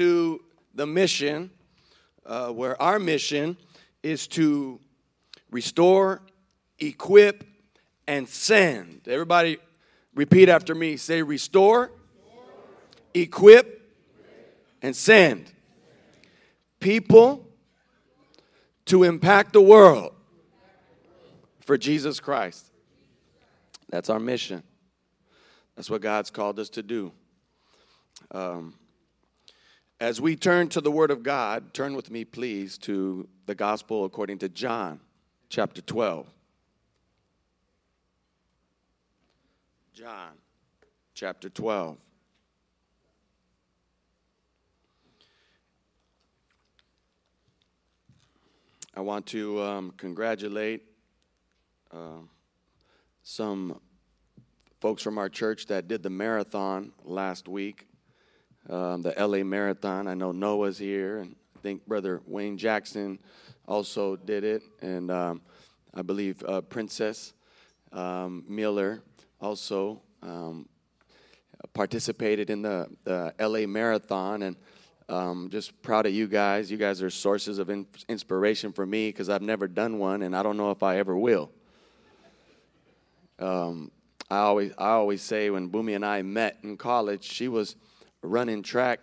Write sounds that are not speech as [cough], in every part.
to the mission, uh, where our mission is to restore, equip, and send. Everybody repeat after me. Say, restore, equip, and send people to impact the world for Jesus Christ. That's our mission. That's what God's called us to do. Um, as we turn to the Word of God, turn with me, please, to the Gospel according to John, chapter 12. John, chapter 12. I want to um, congratulate uh, some folks from our church that did the marathon last week, um, the LA Marathon. I know Noah's here, and I think Brother Wayne Jackson also did it, and um, I believe uh, Princess um, Miller also um, participated in the, the LA Marathon, and um, just proud of you guys. You guys are sources of in- inspiration for me because I've never done one, and I don't know if I ever will. Um, I always I always say when Boomy and I met in college, she was running track,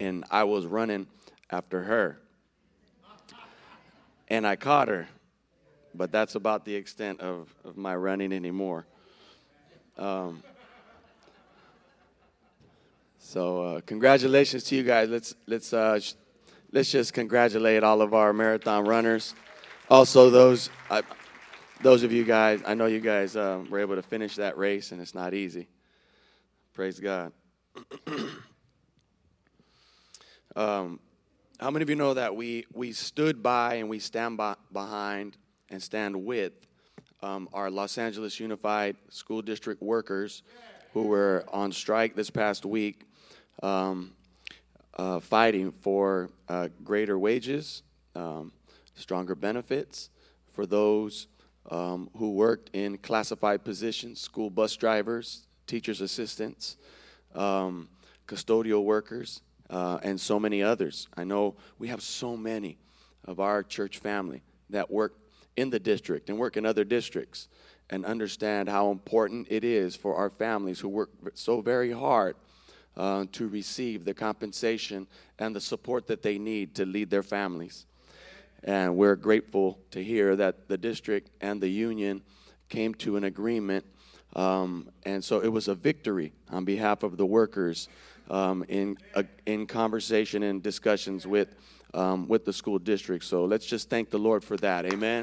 and I was running after her, and I caught her. But that's about the extent of, of my running anymore. Um, so uh, congratulations to you guys. Let's let's uh, sh- let's just congratulate all of our marathon runners. Also, those I, those of you guys, I know you guys um, were able to finish that race, and it's not easy. Praise God. [clears throat] um, how many of you know that we we stood by and we stand by, behind and stand with um, our Los Angeles Unified School District workers who were on strike this past week, um, uh, fighting for uh, greater wages, um, stronger benefits for those um, who worked in classified positions school bus drivers, teachers' assistants, um, custodial workers, uh, and so many others. I know we have so many of our church family that work in the district and work in other districts and understand how important it is for our families who work so very hard uh, to receive the compensation and the support that they need to lead their families. And we're grateful to hear that the district and the union came to an agreement. Um, and so it was a victory on behalf of the workers um, in, uh, in conversation and discussions with, um, with the school district. So let's just thank the Lord for that. Amen.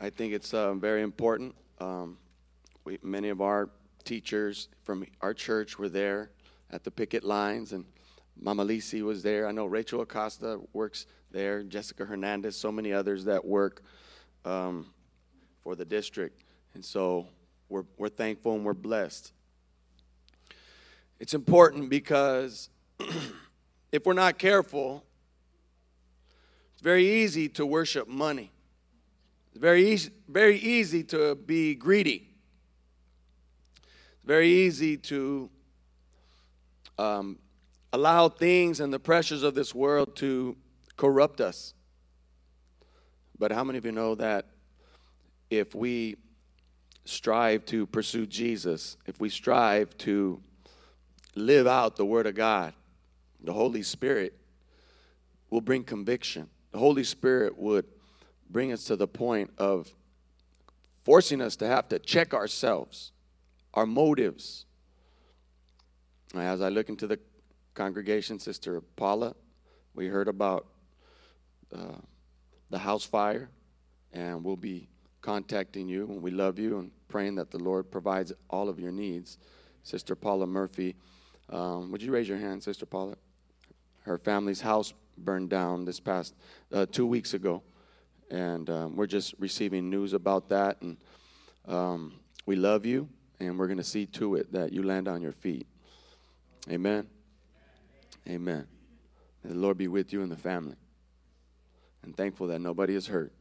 I think it's uh, very important. Um, we, many of our teachers from our church were there at the picket lines, and Mama Lisi was there. I know Rachel Acosta works there, Jessica Hernandez, so many others that work um, for the district. And so we're, we're thankful and we're blessed. It's important because [clears throat] if we're not careful, it's very easy to worship money. It's very easy, very easy to be greedy. It's very easy to um, allow things and the pressures of this world to corrupt us. But how many of you know that if we strive to pursue Jesus, if we strive to live out the Word of God, the Holy Spirit will bring conviction. The Holy Spirit would bring us to the point of forcing us to have to check ourselves, our motives. As I look into the congregation, Sister Paula, we heard about uh, the house fire, and we'll be contacting you, and we love you and praying that the Lord provides all of your needs. Sister Paula Murphy, um, would you raise your hand, Sister Paula? Her family's house burned down this past uh, two weeks ago and um, we're just receiving news about that. And um, we love you, and we're going to see to it that you land on your feet. Amen. Amen. May the Lord be with you and the family. And thankful that nobody is hurt.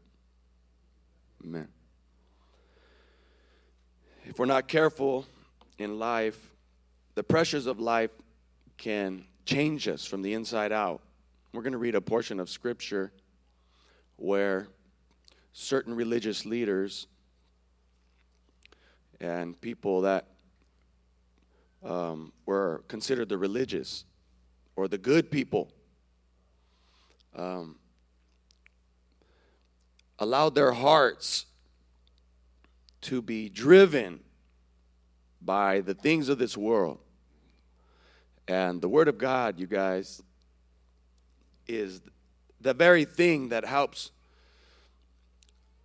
Amen. If we're not careful in life, the pressures of life can change us from the inside out. We're going to read a portion of scripture where certain religious leaders and people that um, were considered the religious or the good people um, allowed their hearts to be driven by the things of this world. And the Word of God, you guys, is the very thing that helps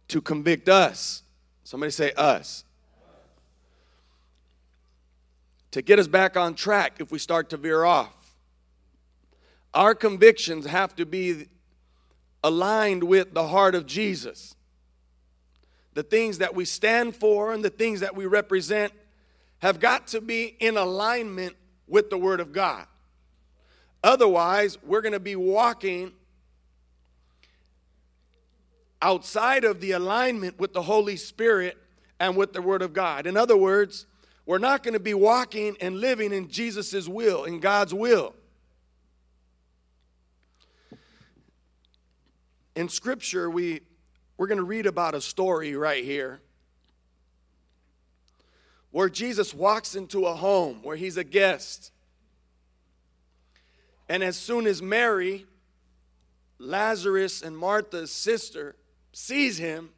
to convict us. Somebody say, us. To get us back on track if we start to veer off. Our convictions have to be aligned with the heart of Jesus. The things that we stand for and the things that we represent have got to be in alignment with the Word of God. Otherwise, we're going to be walking outside of the alignment with the Holy Spirit and with the Word of God. In other words, we're not going to be walking and living in Jesus' will, in God's will. In Scripture, we, we're going to read about a story right here where Jesus walks into a home where he's a guest. And as soon as Mary, Lazarus, and Martha's sister sees him,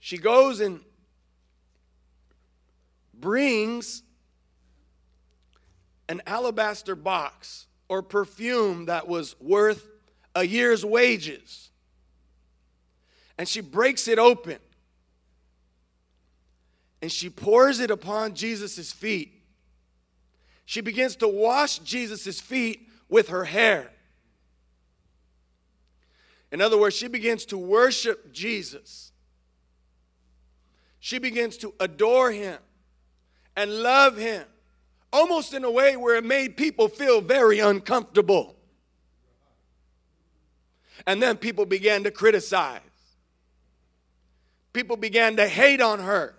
she goes and brings an alabaster box or perfume that was worth a year's wages. And she breaks it open and she pours it upon Jesus' feet. She begins to wash Jesus' feet with her hair. In other words, she begins to worship Jesus. She begins to adore him and love him, almost in a way where it made people feel very uncomfortable. And then people began to criticize. People began to hate on her.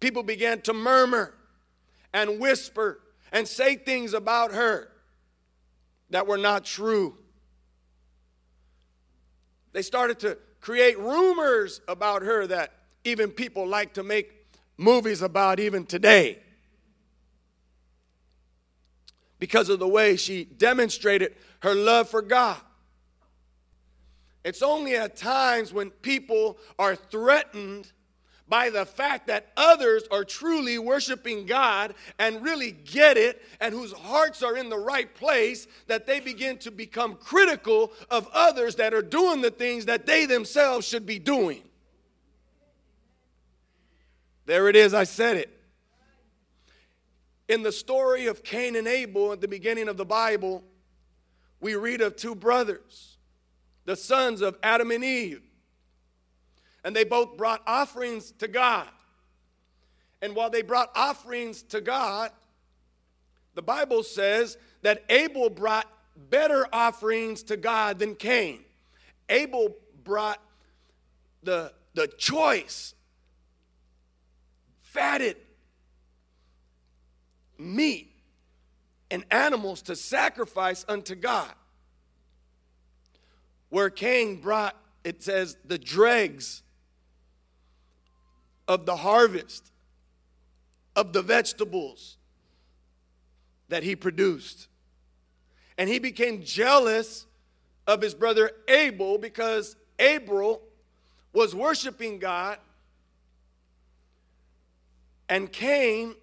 People began to murmur and whisper and say things about her that were not true. They started to create rumors about her that even people like to make movies about even today. Because of the way she demonstrated her love for God. It's only at times when people are threatened by the fact that others are truly worshiping God and really get it and whose hearts are in the right place that they begin to become critical of others that are doing the things that they themselves should be doing. There it is, I said it. In the story of Cain and Abel at the beginning of the Bible, we read of two brothers, the sons of Adam and Eve and they both brought offerings to God. And while they brought offerings to God, the Bible says that Abel brought better offerings to God than Cain. Abel brought the, the choice, fatted meat and animals to sacrifice unto God. Where Cain brought, it says, the dregs of the harvest of the vegetables that he produced. And he became jealous of his brother Abel because Abel was worshiping God and Cain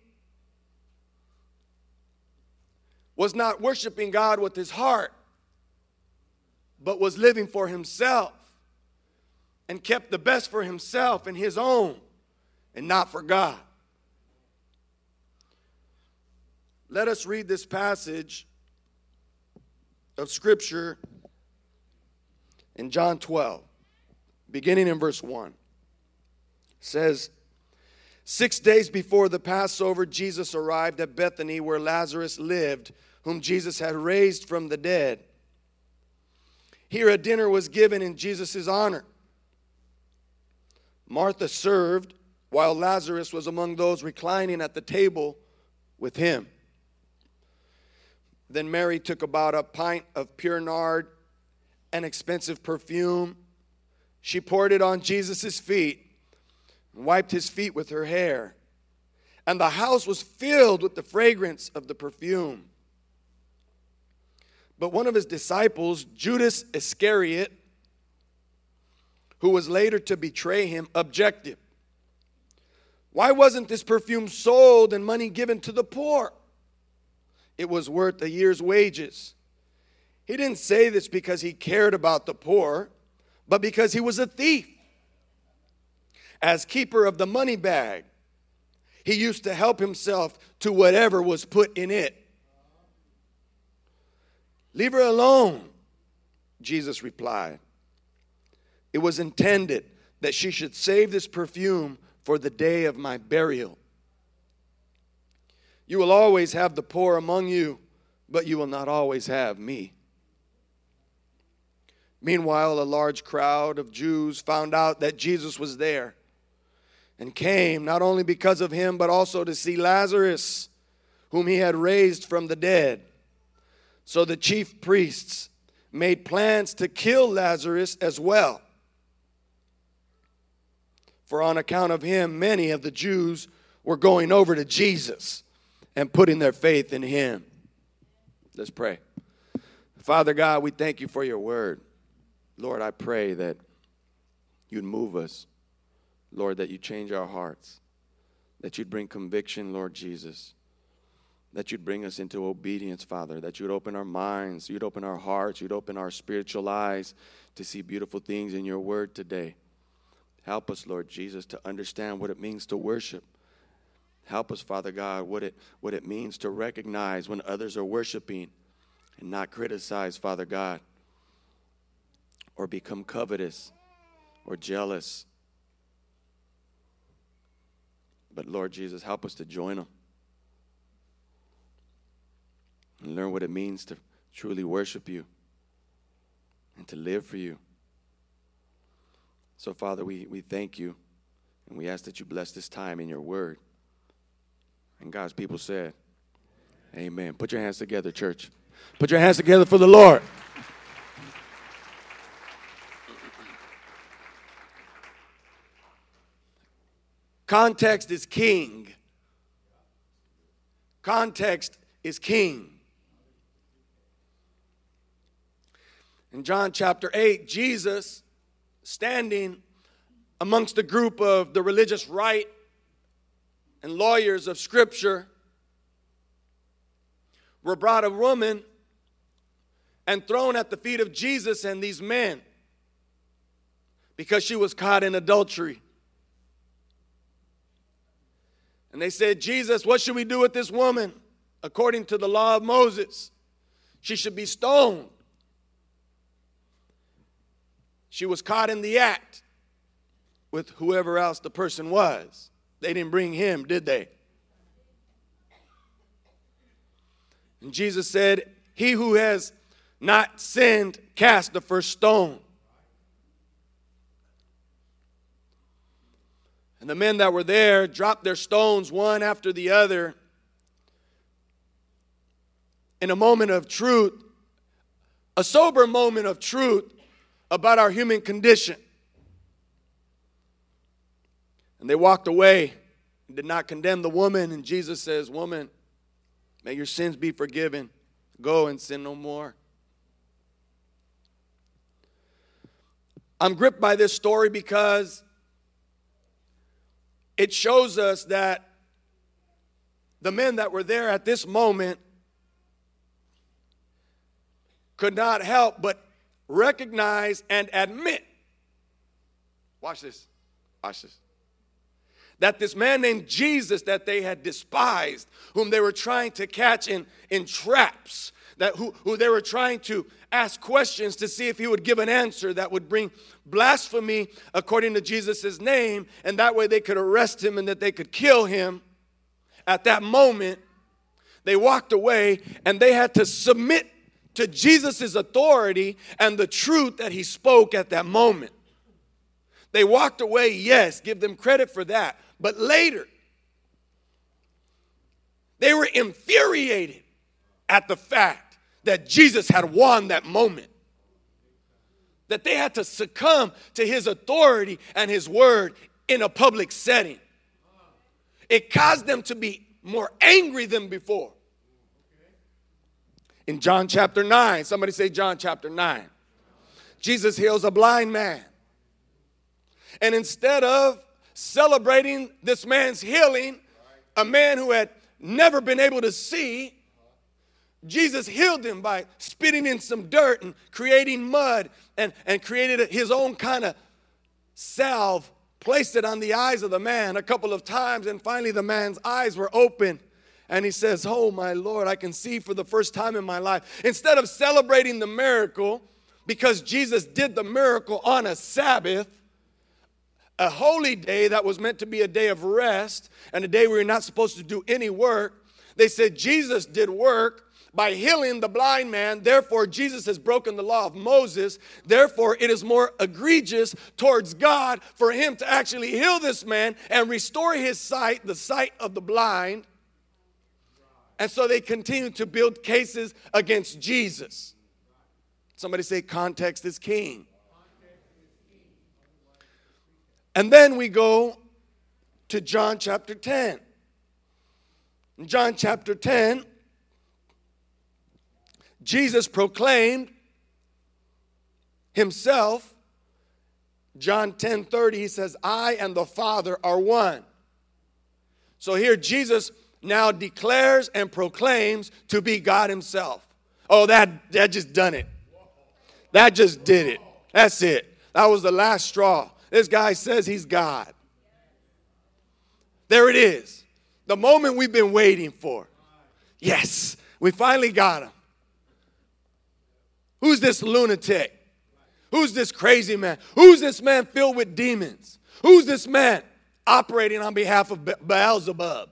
was not worshiping God with his heart, but was living for himself and kept the best for himself and his own and not for God. Let us read this passage of Scripture in John 12, beginning in verse 1. It says, Six days before the Passover, Jesus arrived at Bethany where Lazarus lived, whom Jesus had raised from the dead. Here a dinner was given in Jesus' honor. Martha served while Lazarus was among those reclining at the table with him. Then Mary took about a pint of pure nard, an expensive perfume. She poured it on Jesus' feet and wiped his feet with her hair. And the house was filled with the fragrance of the perfume. But one of his disciples, Judas Iscariot, who was later to betray him, objected. Why wasn't this perfume sold and money given to the poor? It was worth a year's wages. He didn't say this because he cared about the poor, but because he was a thief. As keeper of the money bag, he used to help himself to whatever was put in it. Leave her alone, Jesus replied. It was intended that she should save this perfume for the day of my burial. You will always have the poor among you, but you will not always have me. Meanwhile, a large crowd of Jews found out that Jesus was there and came not only because of him, but also to see Lazarus, whom he had raised from the dead. So the chief priests made plans to kill Lazarus as well. For on account of him, many of the Jews were going over to Jesus and putting their faith in him. Let's pray. Father God, we thank you for your word. Lord, I pray that you'd move us. Lord, that you change our hearts, that you'd bring conviction, Lord Jesus, that you'd bring us into obedience, Father, that you'd open our minds, you'd open our hearts, you'd open our spiritual eyes to see beautiful things in your word today. Help us, Lord Jesus, to understand what it means to worship. Help us, Father God, what it, what it means to recognize when others are worshiping and not criticize, Father God, or become covetous or jealous. But Lord Jesus, help us to join them and learn what it means to truly worship you and to live for you. So, Father, we, we thank you and we ask that you bless this time in your word. And God's people said, Amen. Put your hands together, church. Put your hands together for the Lord. Context is king. Context is king. In John chapter 8, Jesus standing amongst a group of the religious right and lawyers of Scripture were brought a woman and thrown at the feet of Jesus and these men because she was caught in adultery. And they said, Jesus, what should we do with this woman? According to the law of Moses, she should be stoned. She was caught in the act with whoever else the person was. They didn't bring him, did they? And Jesus said, He who has not sinned, cast the first stone. And the men that were there dropped their stones one after the other. In a moment of truth, a sober moment of truth, about our human condition. And they walked away and did not condemn the woman. And Jesus says, Woman, may your sins be forgiven. Go and sin no more. I'm gripped by this story because it shows us that the men that were there at this moment could not help but recognize, and admit, watch this, watch this, that this man named Jesus that they had despised, whom they were trying to catch in, in traps, that who, who they were trying to ask questions to see if he would give an answer that would bring blasphemy according to Jesus' name, and that way they could arrest him and that they could kill him. At that moment, they walked away and they had to submit to Jesus' authority and the truth that he spoke at that moment. They walked away, yes, give them credit for that, But later, they were infuriated at the fact that Jesus had won that moment. That they had to succumb to his authority and his word in a public setting. It caused them to be more angry than before. In John chapter 9, somebody say John chapter 9. Jesus heals a blind man. And instead of celebrating this man's healing, a man who had never been able to see, Jesus healed him by spitting in some dirt and creating mud and, and created his own kind of salve, placed it on the eyes of the man a couple of times, and finally the man's eyes were open. And he says, Oh, my Lord, I can see for the first time in my life. Instead of celebrating the miracle, because Jesus did the miracle on a Sabbath, a holy day that was meant to be a day of rest and a day where you're not supposed to do any work. They said Jesus did work by healing the blind man. Therefore, Jesus has broken the law of Moses. Therefore, it is more egregious towards God for him to actually heal this man and restore his sight, the sight of the blind. And so they continue to build cases against Jesus. Somebody say, context is king. And then we go to John chapter 10. In John chapter 10, Jesus proclaimed himself. John 10 30, he says, I and the Father are one. So here Jesus now declares and proclaims to be God himself. Oh, that, that just done it. That just did it. That's it. That was the last straw. This guy says he's God. There it is. The moment we've been waiting for. Yes, we finally got him. Who's this lunatic? Who's this crazy man? Who's this man filled with demons? Who's this man operating on behalf of Beelzebub?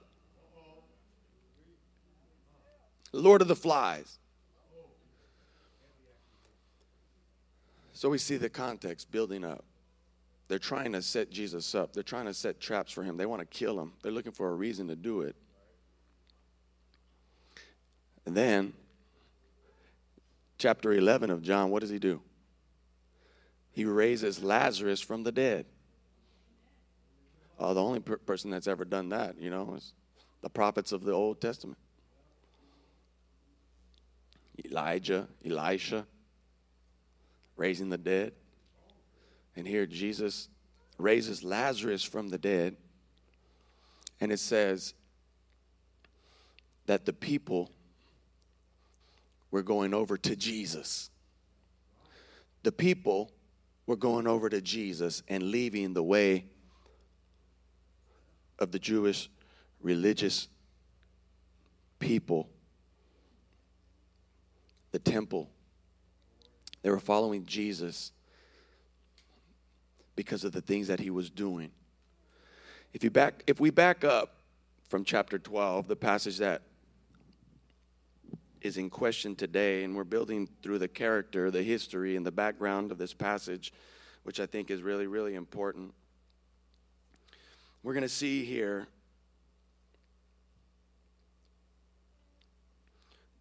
Lord of the Flies. So we see the context building up. They're trying to set Jesus up. They're trying to set traps for him. They want to kill him. They're looking for a reason to do it. And then, chapter 11 of John, what does he do? He raises Lazarus from the dead. Uh, the only per- person that's ever done that, you know, is the prophets of the Old Testament Elijah, Elisha, raising the dead. And here Jesus raises Lazarus from the dead. And it says that the people were going over to Jesus. The people were going over to Jesus and leaving the way of the Jewish religious people, the temple. They were following Jesus because of the things that he was doing. If, you back, if we back up from chapter 12, the passage that is in question today, and we're building through the character, the history, and the background of this passage, which I think is really, really important. We're going to see here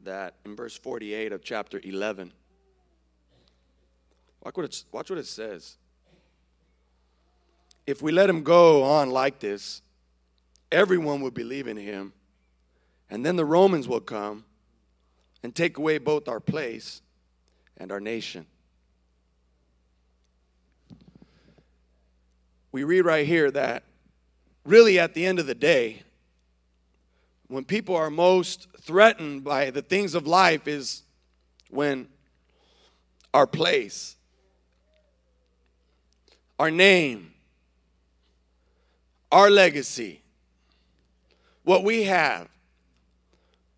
that in verse 48 of chapter 11, watch what, watch what it says if we let him go on like this, everyone will believe in him. And then the Romans will come and take away both our place and our nation. We read right here that really at the end of the day, when people are most threatened by the things of life is when our place, our name, our legacy, what we have,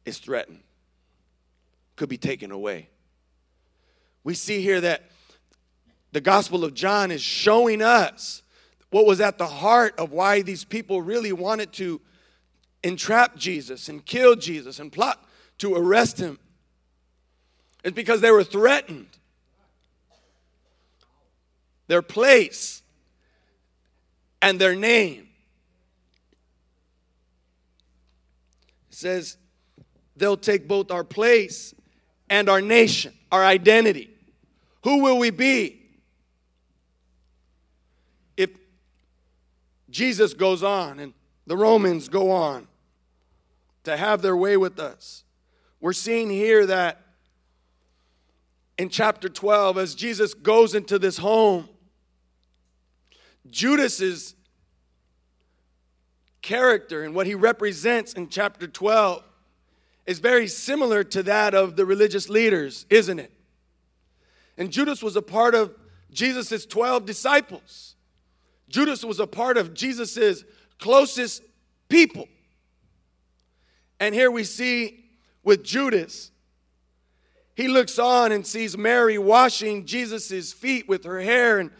is threatened, could be taken away. We see here that the Gospel of John is showing us what was at the heart of why these people really wanted to entrap Jesus and kill Jesus and plot to arrest him. It's because they were threatened. Their place and their name says they'll take both our place and our nation, our identity. Who will we be? If Jesus goes on and the Romans go on to have their way with us, we're seeing here that in chapter 12, as Jesus goes into this home, Judas's character and what he represents in chapter 12 is very similar to that of the religious leaders, isn't it? And Judas was a part of Jesus' 12 disciples. Judas was a part of Jesus' closest people. And here we see with Judas, he looks on and sees Mary washing Jesus' feet with her hair and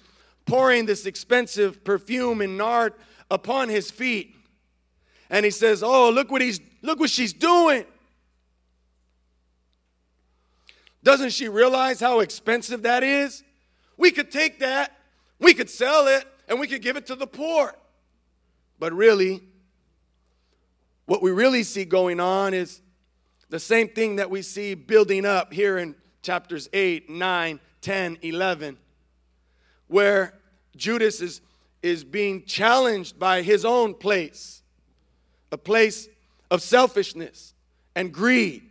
pouring this expensive perfume and nard upon his feet. And he says, Oh, look what he's look what she's doing. Doesn't she realize how expensive that is? We could take that, we could sell it, and we could give it to the poor. But really, what we really see going on is the same thing that we see building up here in chapters 8, 9, 10, 11, where Judas is, is being challenged by his own place, a place of selfishness and greed.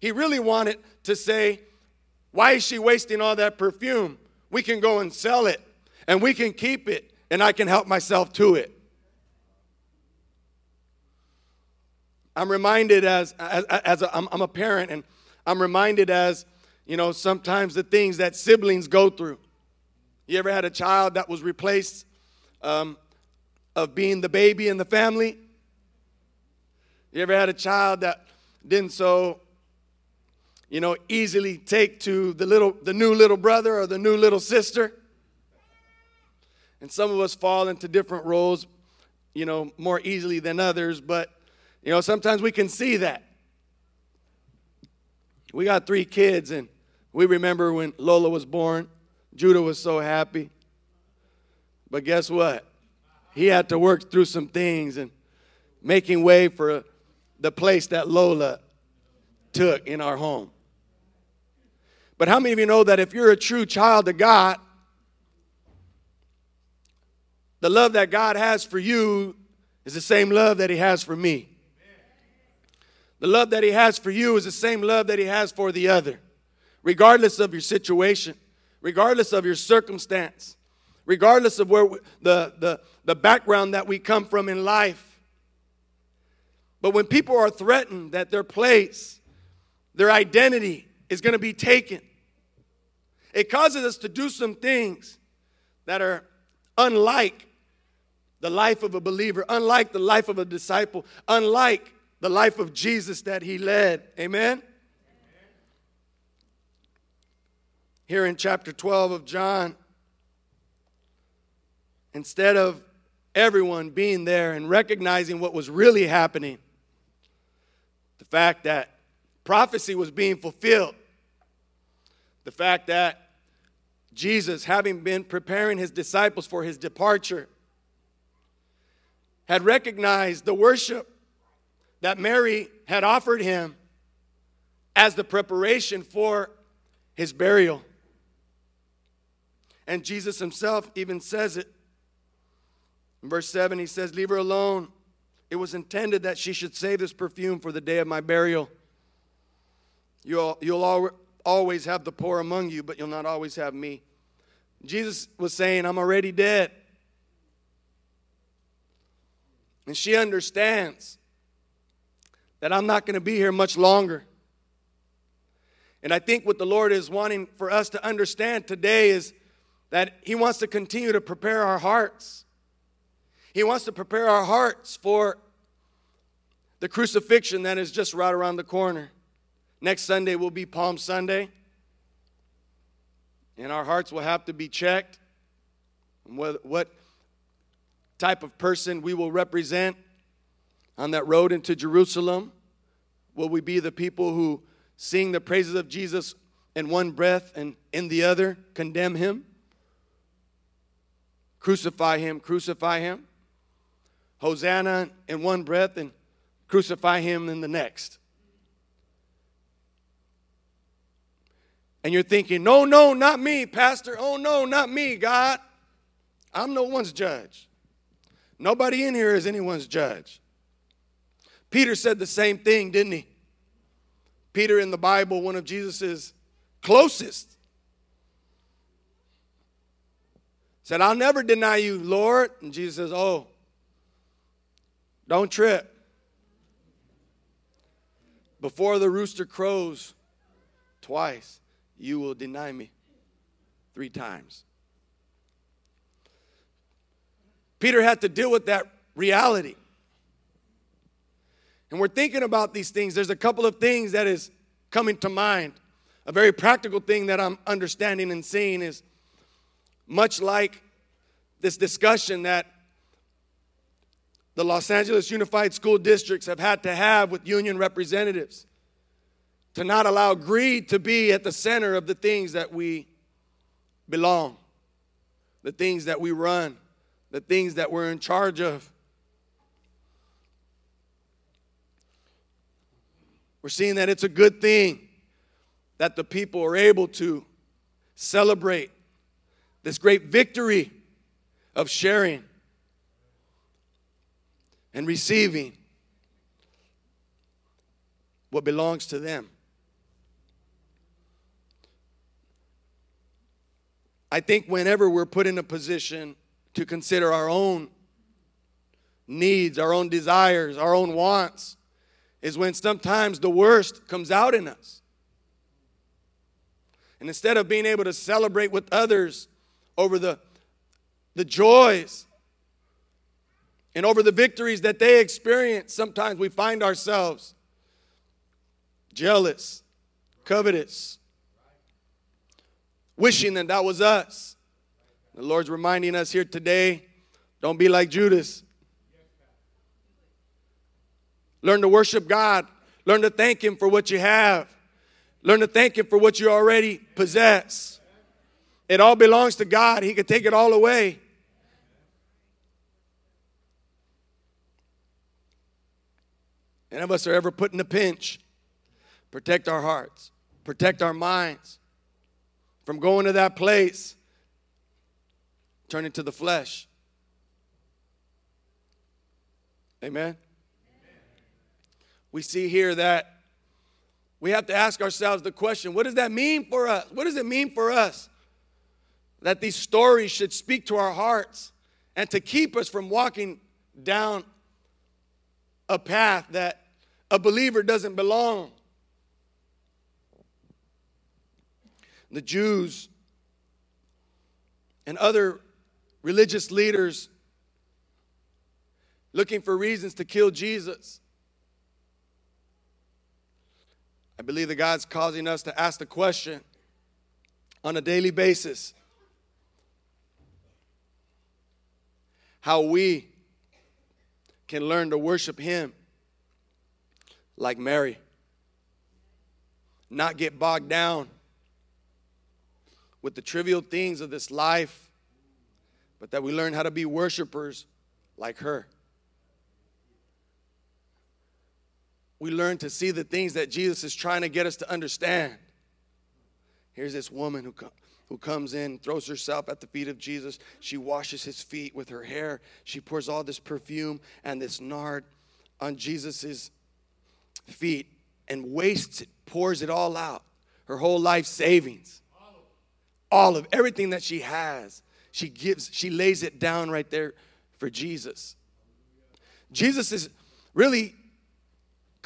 He really wanted to say, why is she wasting all that perfume? We can go and sell it and we can keep it and I can help myself to it. I'm reminded as, as, as a, I'm, I'm a parent and I'm reminded as, you know, sometimes the things that siblings go through. You ever had a child that was replaced um, of being the baby in the family? You ever had a child that didn't so you know, easily take to the little the new little brother or the new little sister. And some of us fall into different roles, you know, more easily than others, but you know, sometimes we can see that. We got three kids and we remember when Lola was born, Judah was so happy. But guess what? He had to work through some things and making way for the place that Lola took in our home. But how many of you know that if you're a true child of God, the love that God has for you is the same love that He has for me. The love that He has for you is the same love that He has for the other, regardless of your situation, regardless of your circumstance, regardless of where we, the, the, the background that we come from in life. But when people are threatened that their place, their identity is going to be taken, it causes us to do some things that are unlike the life of a believer, unlike the life of a disciple, unlike the life of Jesus that he led. Amen? Here in chapter 12 of John, instead of everyone being there and recognizing what was really happening, the fact that prophecy was being fulfilled, the fact that Jesus, having been preparing his disciples for his departure, had recognized the worship that Mary had offered him as the preparation for his burial. And Jesus himself even says it. In verse 7, he says, Leave her alone. It was intended that she should save this perfume for the day of my burial. You'll, you'll al- always have the poor among you, but you'll not always have me. Jesus was saying, I'm already dead. And she understands that I'm not going to be here much longer. And I think what the Lord is wanting for us to understand today is that He wants to continue to prepare our hearts. He wants to prepare our hearts for the crucifixion that is just right around the corner. Next Sunday will be Palm Sunday. And our hearts will have to be checked. What, what type of person we will represent on that road into Jerusalem? Will we be the people who sing the praises of Jesus in one breath and in the other condemn him? Crucify him, crucify him. Hosanna in one breath and crucify him in the next. And you're thinking, no, no, not me, Pastor. Oh, no, not me, God. I'm no one's judge. Nobody in here is anyone's judge. Peter said the same thing, didn't he? Peter in the Bible, one of Jesus's closest, said, I'll never deny you, Lord. And Jesus says, Oh, don't trip. Before the rooster crows twice, you will deny me three times. Peter had to deal with that reality. And we're thinking about these things. There's a couple of things that is coming to mind. A very practical thing that I'm understanding and seeing is much like this discussion that the Los Angeles Unified School Districts have had to have with union representatives to not allow greed to be at the center of the things that we belong, the things that we run, the things that we're in charge of. We're seeing that it's a good thing that the people are able to celebrate this great victory of sharing and receiving what belongs to them. I think whenever we're put in a position to consider our own needs, our own desires, our own wants, is when sometimes the worst comes out in us. And instead of being able to celebrate with others over the, the joys and over the victories that they experience, sometimes we find ourselves jealous, covetous, wishing that that was us. The Lord's reminding us here today don't be like Judas. Learn to worship God. Learn to thank Him for what you have. Learn to thank Him for what you already possess. It all belongs to God. He could take it all away. None of us are ever put in a pinch. Protect our hearts, protect our minds from going to that place, turning to the flesh. Amen. We see here that we have to ask ourselves the question what does that mean for us? What does it mean for us that these stories should speak to our hearts and to keep us from walking down a path that a believer doesn't belong? the Jews, and other religious leaders looking for reasons to kill Jesus. I believe that God's causing us to ask the question on a daily basis how we can learn to worship Him like Mary, not get bogged down with the trivial things of this life, but that we learn how to be worshipers like her. We learn to see the things that Jesus is trying to get us to understand. Here's this woman who, who comes in, throws herself at the feet of Jesus. She washes his feet with her hair. She pours all this perfume and this nard on Jesus's feet and wastes it, pours it all out. Her whole life savings all of everything that she has, she gives, she lays it down right there for Jesus. Jesus is really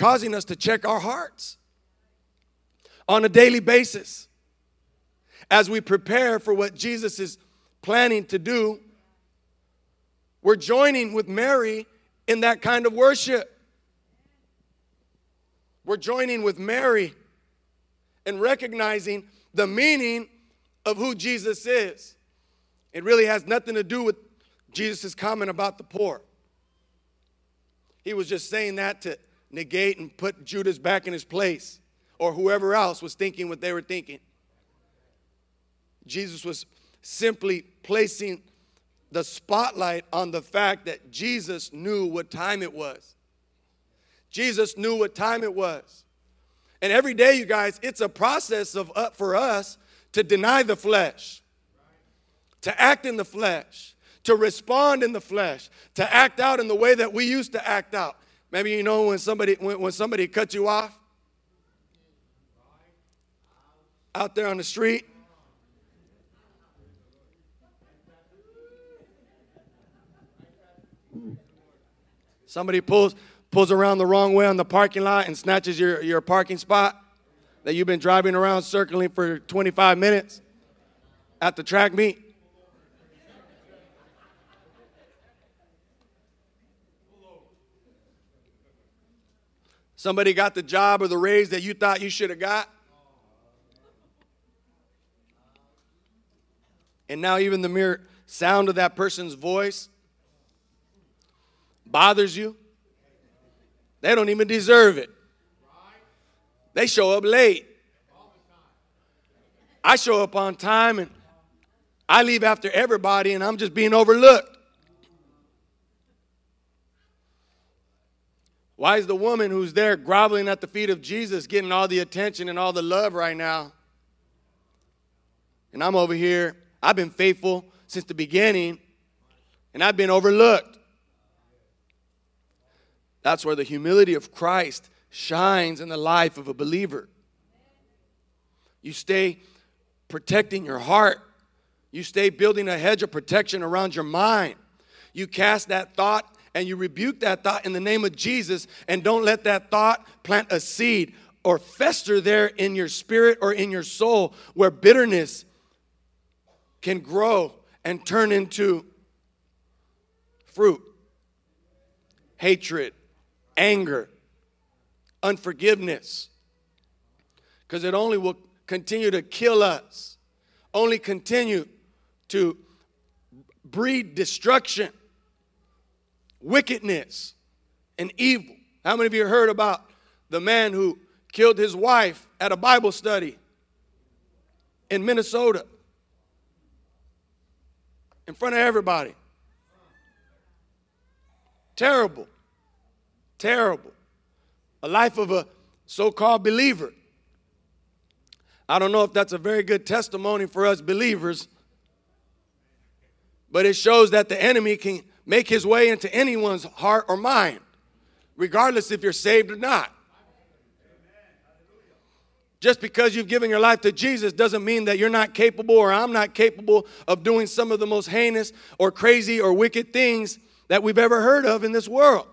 causing us to check our hearts on a daily basis as we prepare for what Jesus is planning to do. We're joining with Mary in that kind of worship. We're joining with Mary and recognizing the meaning of who Jesus is. It really has nothing to do with Jesus' comment about the poor. He was just saying that to negate and put Judas back in his place, or whoever else was thinking what they were thinking. Jesus was simply placing the spotlight on the fact that Jesus knew what time it was. Jesus knew what time it was. And every day, you guys, it's a process of up for us to deny the flesh, to act in the flesh, to respond in the flesh, to act out in the way that we used to act out. Maybe you know when somebody when, when somebody cuts you off out there on the street. Somebody pulls pulls around the wrong way on the parking lot and snatches your, your parking spot that you've been driving around circling for 25 minutes at the track meet. Somebody got the job or the raise that you thought you should have got. And now, even the mere sound of that person's voice bothers you. They don't even deserve it. They show up late. I show up on time and I leave after everybody and I'm just being overlooked. Why is the woman who's there groveling at the feet of Jesus getting all the attention and all the love right now? And I'm over here. I've been faithful since the beginning and I've been overlooked. That's where the humility of Christ shines in the life of a believer. You stay protecting your heart, you stay building a hedge of protection around your mind. You cast that thought and you rebuke that thought in the name of Jesus, and don't let that thought plant a seed or fester there in your spirit or in your soul where bitterness can grow and turn into fruit, hatred, anger, unforgiveness. Because it only will continue to kill us, only continue to breed destruction, wickedness, and evil. How many of you heard about the man who killed his wife at a Bible study in Minnesota in front of everybody? Terrible. Terrible. A life of a so called believer. I don't know if that's a very good testimony for us believers, but it shows that the enemy can make his way into anyone's heart or mind, regardless if you're saved or not. Just because you've given your life to Jesus doesn't mean that you're not capable or I'm not capable of doing some of the most heinous or crazy or wicked things that we've ever heard of in this world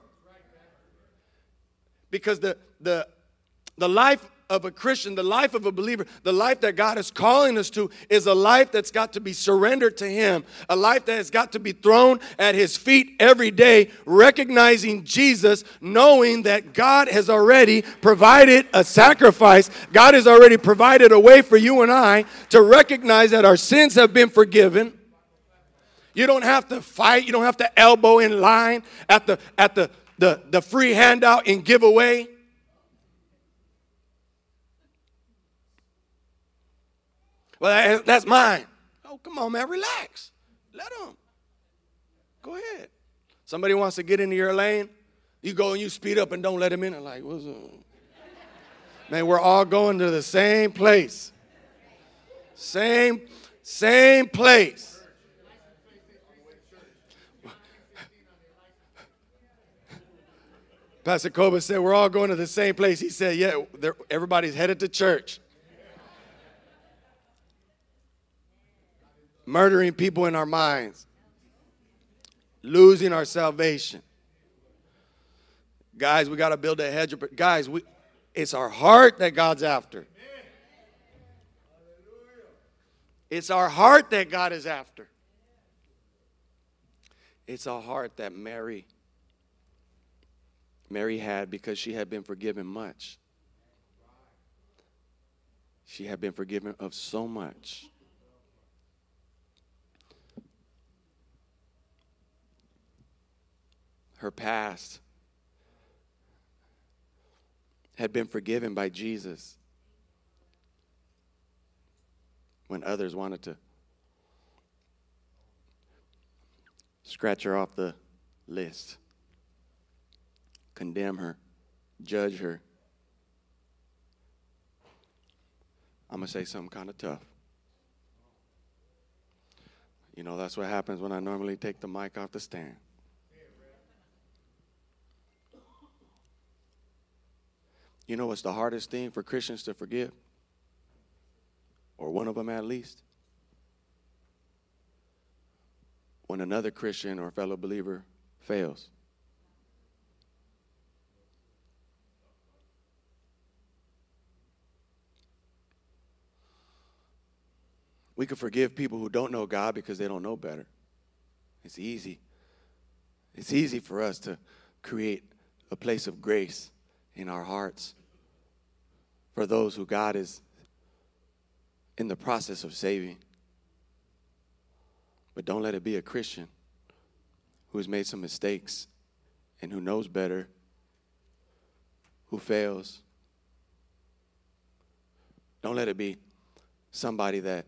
because the, the, the life of a Christian, the life of a believer, the life that God is calling us to is a life that's got to be surrendered to Him, a life that has got to be thrown at His feet every day, recognizing Jesus, knowing that God has already provided a sacrifice. God has already provided a way for you and I to recognize that our sins have been forgiven. You don't have to fight, you don't have to elbow in line at the, at the, the, the free handout and giveaway. Well, that's mine. Oh, come on, man, relax. Let them. Go ahead. Somebody wants to get into your lane, you go and you speed up and don't let them in. I'm like, what's up? Man, we're all going to the same place. Same, same place. Pastor Koba said, We're all going to the same place. He said, Yeah, everybody's headed to church. Murdering people in our minds, losing our salvation. Guys, we got to build a hedge. Of, guys, we, it's our heart that God's after. It's our heart that God is after. It's a heart that Mary Mary had because she had been forgiven much. She had been forgiven of so much. Her past had been forgiven by Jesus when others wanted to scratch her off the list condemn her, judge her. I'm going to say something kind of tough. You know, that's what happens when I normally take the mic off the stand. You know what's the hardest thing for Christians to forgive? Or one of them at least? When another Christian or fellow believer fails. We can forgive people who don't know God because they don't know better. It's easy. It's easy for us to create a place of grace in our hearts for those who God is in the process of saving. But don't let it be a Christian who has made some mistakes and who knows better, who fails. Don't let it be somebody that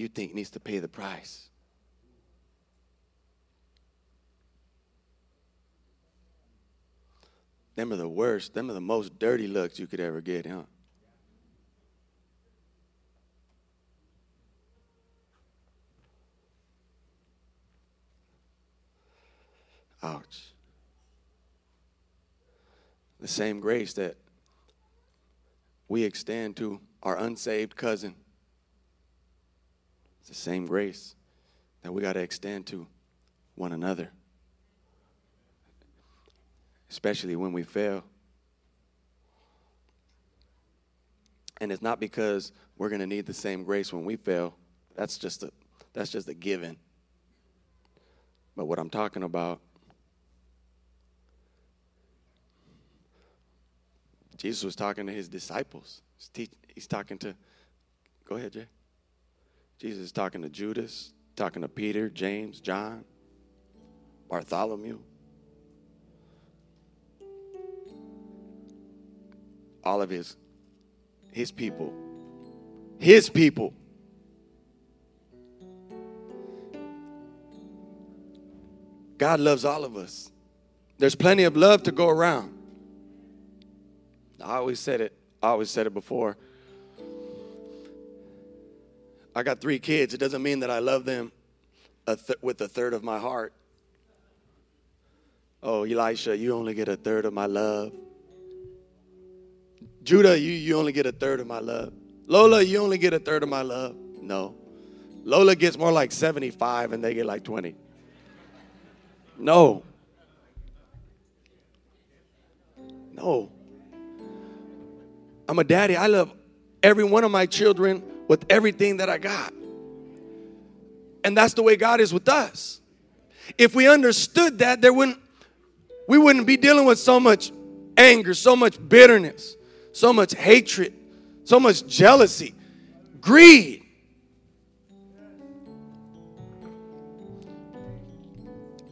you think needs to pay the price. Them are the worst, them are the most dirty looks you could ever get, huh? Ouch. The same grace that we extend to our unsaved cousin the same grace that we got to extend to one another, especially when we fail. And it's not because we're going to need the same grace when we fail. That's just a that's just a given. But what I'm talking about Jesus was talking to his disciples. He's, teach, he's talking to Go ahead, Jay. Jesus is talking to Judas, talking to Peter, James, John, Bartholomew. All of his his people. His people. God loves all of us. There's plenty of love to go around. I always said it. I always said it before. I got three kids. It doesn't mean that I love them a th- with a third of my heart. Oh, Elisha, you only get a third of my love. Judah, you, you only get a third of my love. Lola, you only get a third of my love. No. Lola gets more like 75 and they get like 20. No. No. I'm a daddy. I love every one of my children with everything that I got. And that's the way God is with us. If we understood that, there wouldn't we wouldn't be dealing with so much anger, so much bitterness, so much hatred, so much jealousy, greed.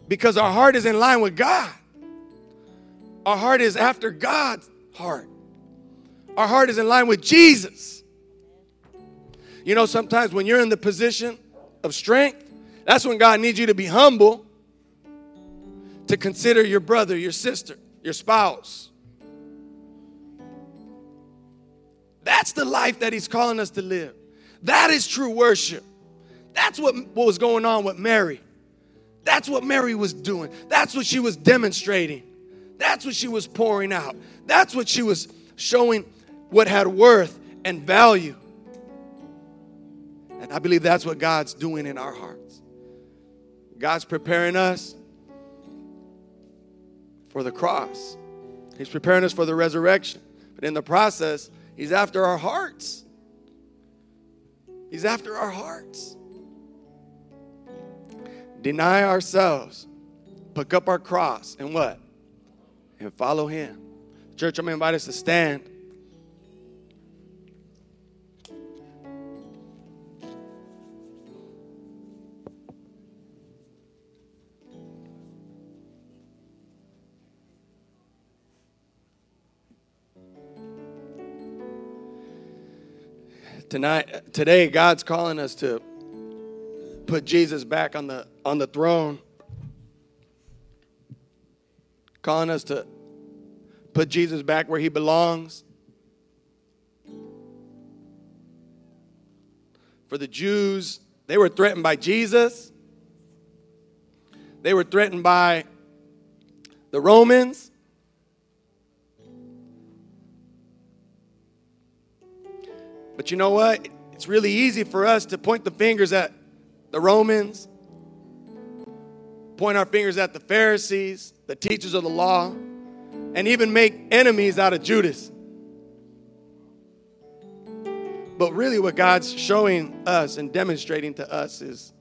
Because our heart is in line with God. Our heart is after God's heart. Our heart is in line with Jesus. You know, sometimes when you're in the position of strength, that's when God needs you to be humble to consider your brother, your sister, your spouse. That's the life that He's calling us to live. That is true worship. That's what, what was going on with Mary. That's what Mary was doing. That's what she was demonstrating. That's what she was pouring out. That's what she was showing what had worth and value. And I believe that's what God's doing in our hearts. God's preparing us for the cross, He's preparing us for the resurrection. But in the process, He's after our hearts. He's after our hearts. Deny ourselves, pick up our cross, and what? And follow Him. Church, I'm going to invite us to stand. Tonight, today, God's calling us to put Jesus back on the on the throne. Calling us to put Jesus back where he belongs. For the Jews, they were threatened by Jesus. They were threatened by the Romans. But you know what? It's really easy for us to point the fingers at the Romans, point our fingers at the Pharisees, the teachers of the law, and even make enemies out of Judas. But really, what God's showing us and demonstrating to us is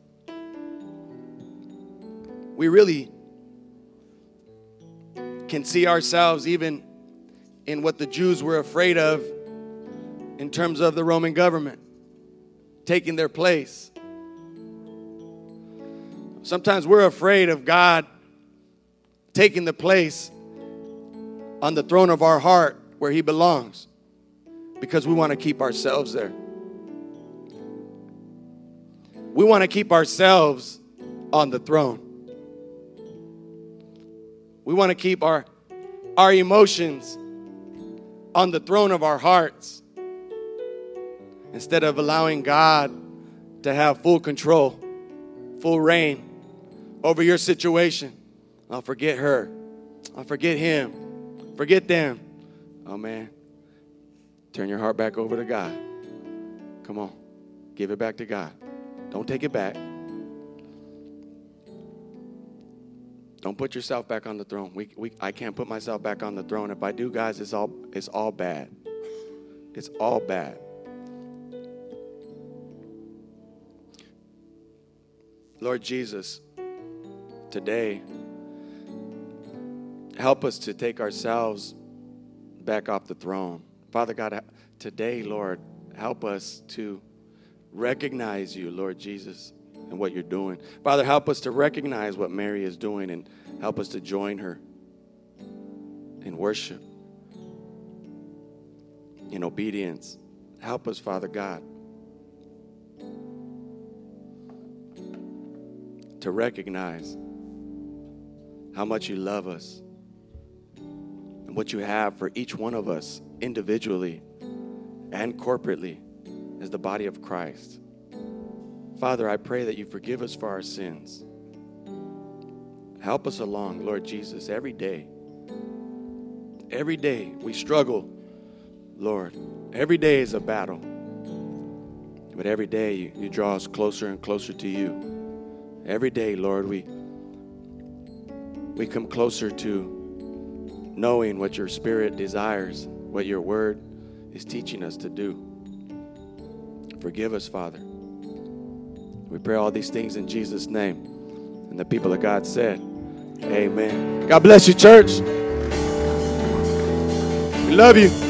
we really can see ourselves even in what the Jews were afraid of in terms of the Roman government taking their place. Sometimes we're afraid of God taking the place on the throne of our heart where He belongs because we want to keep ourselves there. We want to keep ourselves on the throne. We want to keep our, our emotions on the throne of our hearts instead of allowing God to have full control, full reign over your situation. I'll forget her. I'll forget him. Forget them. Oh man. Turn your heart back over to God. Come on. Give it back to God. Don't take it back. Don't put yourself back on the throne. We, we, I can't put myself back on the throne. If I do, guys, it's all, it's all bad. It's all bad. Lord Jesus, today, help us to take ourselves back off the throne. Father God, today, Lord, help us to recognize you, Lord Jesus, and what you're doing. Father, help us to recognize what Mary is doing and help us to join her in worship, in obedience. Help us, Father God. To recognize how much you love us and what you have for each one of us individually and corporately as the body of Christ. Father, I pray that you forgive us for our sins. Help us along, Lord Jesus, every day. Every day we struggle, Lord. Every day is a battle. But every day you, you draw us closer and closer to you. Every day, Lord, we we come closer to knowing what your spirit desires, what your word is teaching us to do. Forgive us, Father. We pray all these things in Jesus' name. And the people of God said, Amen. God bless you, church. We love you.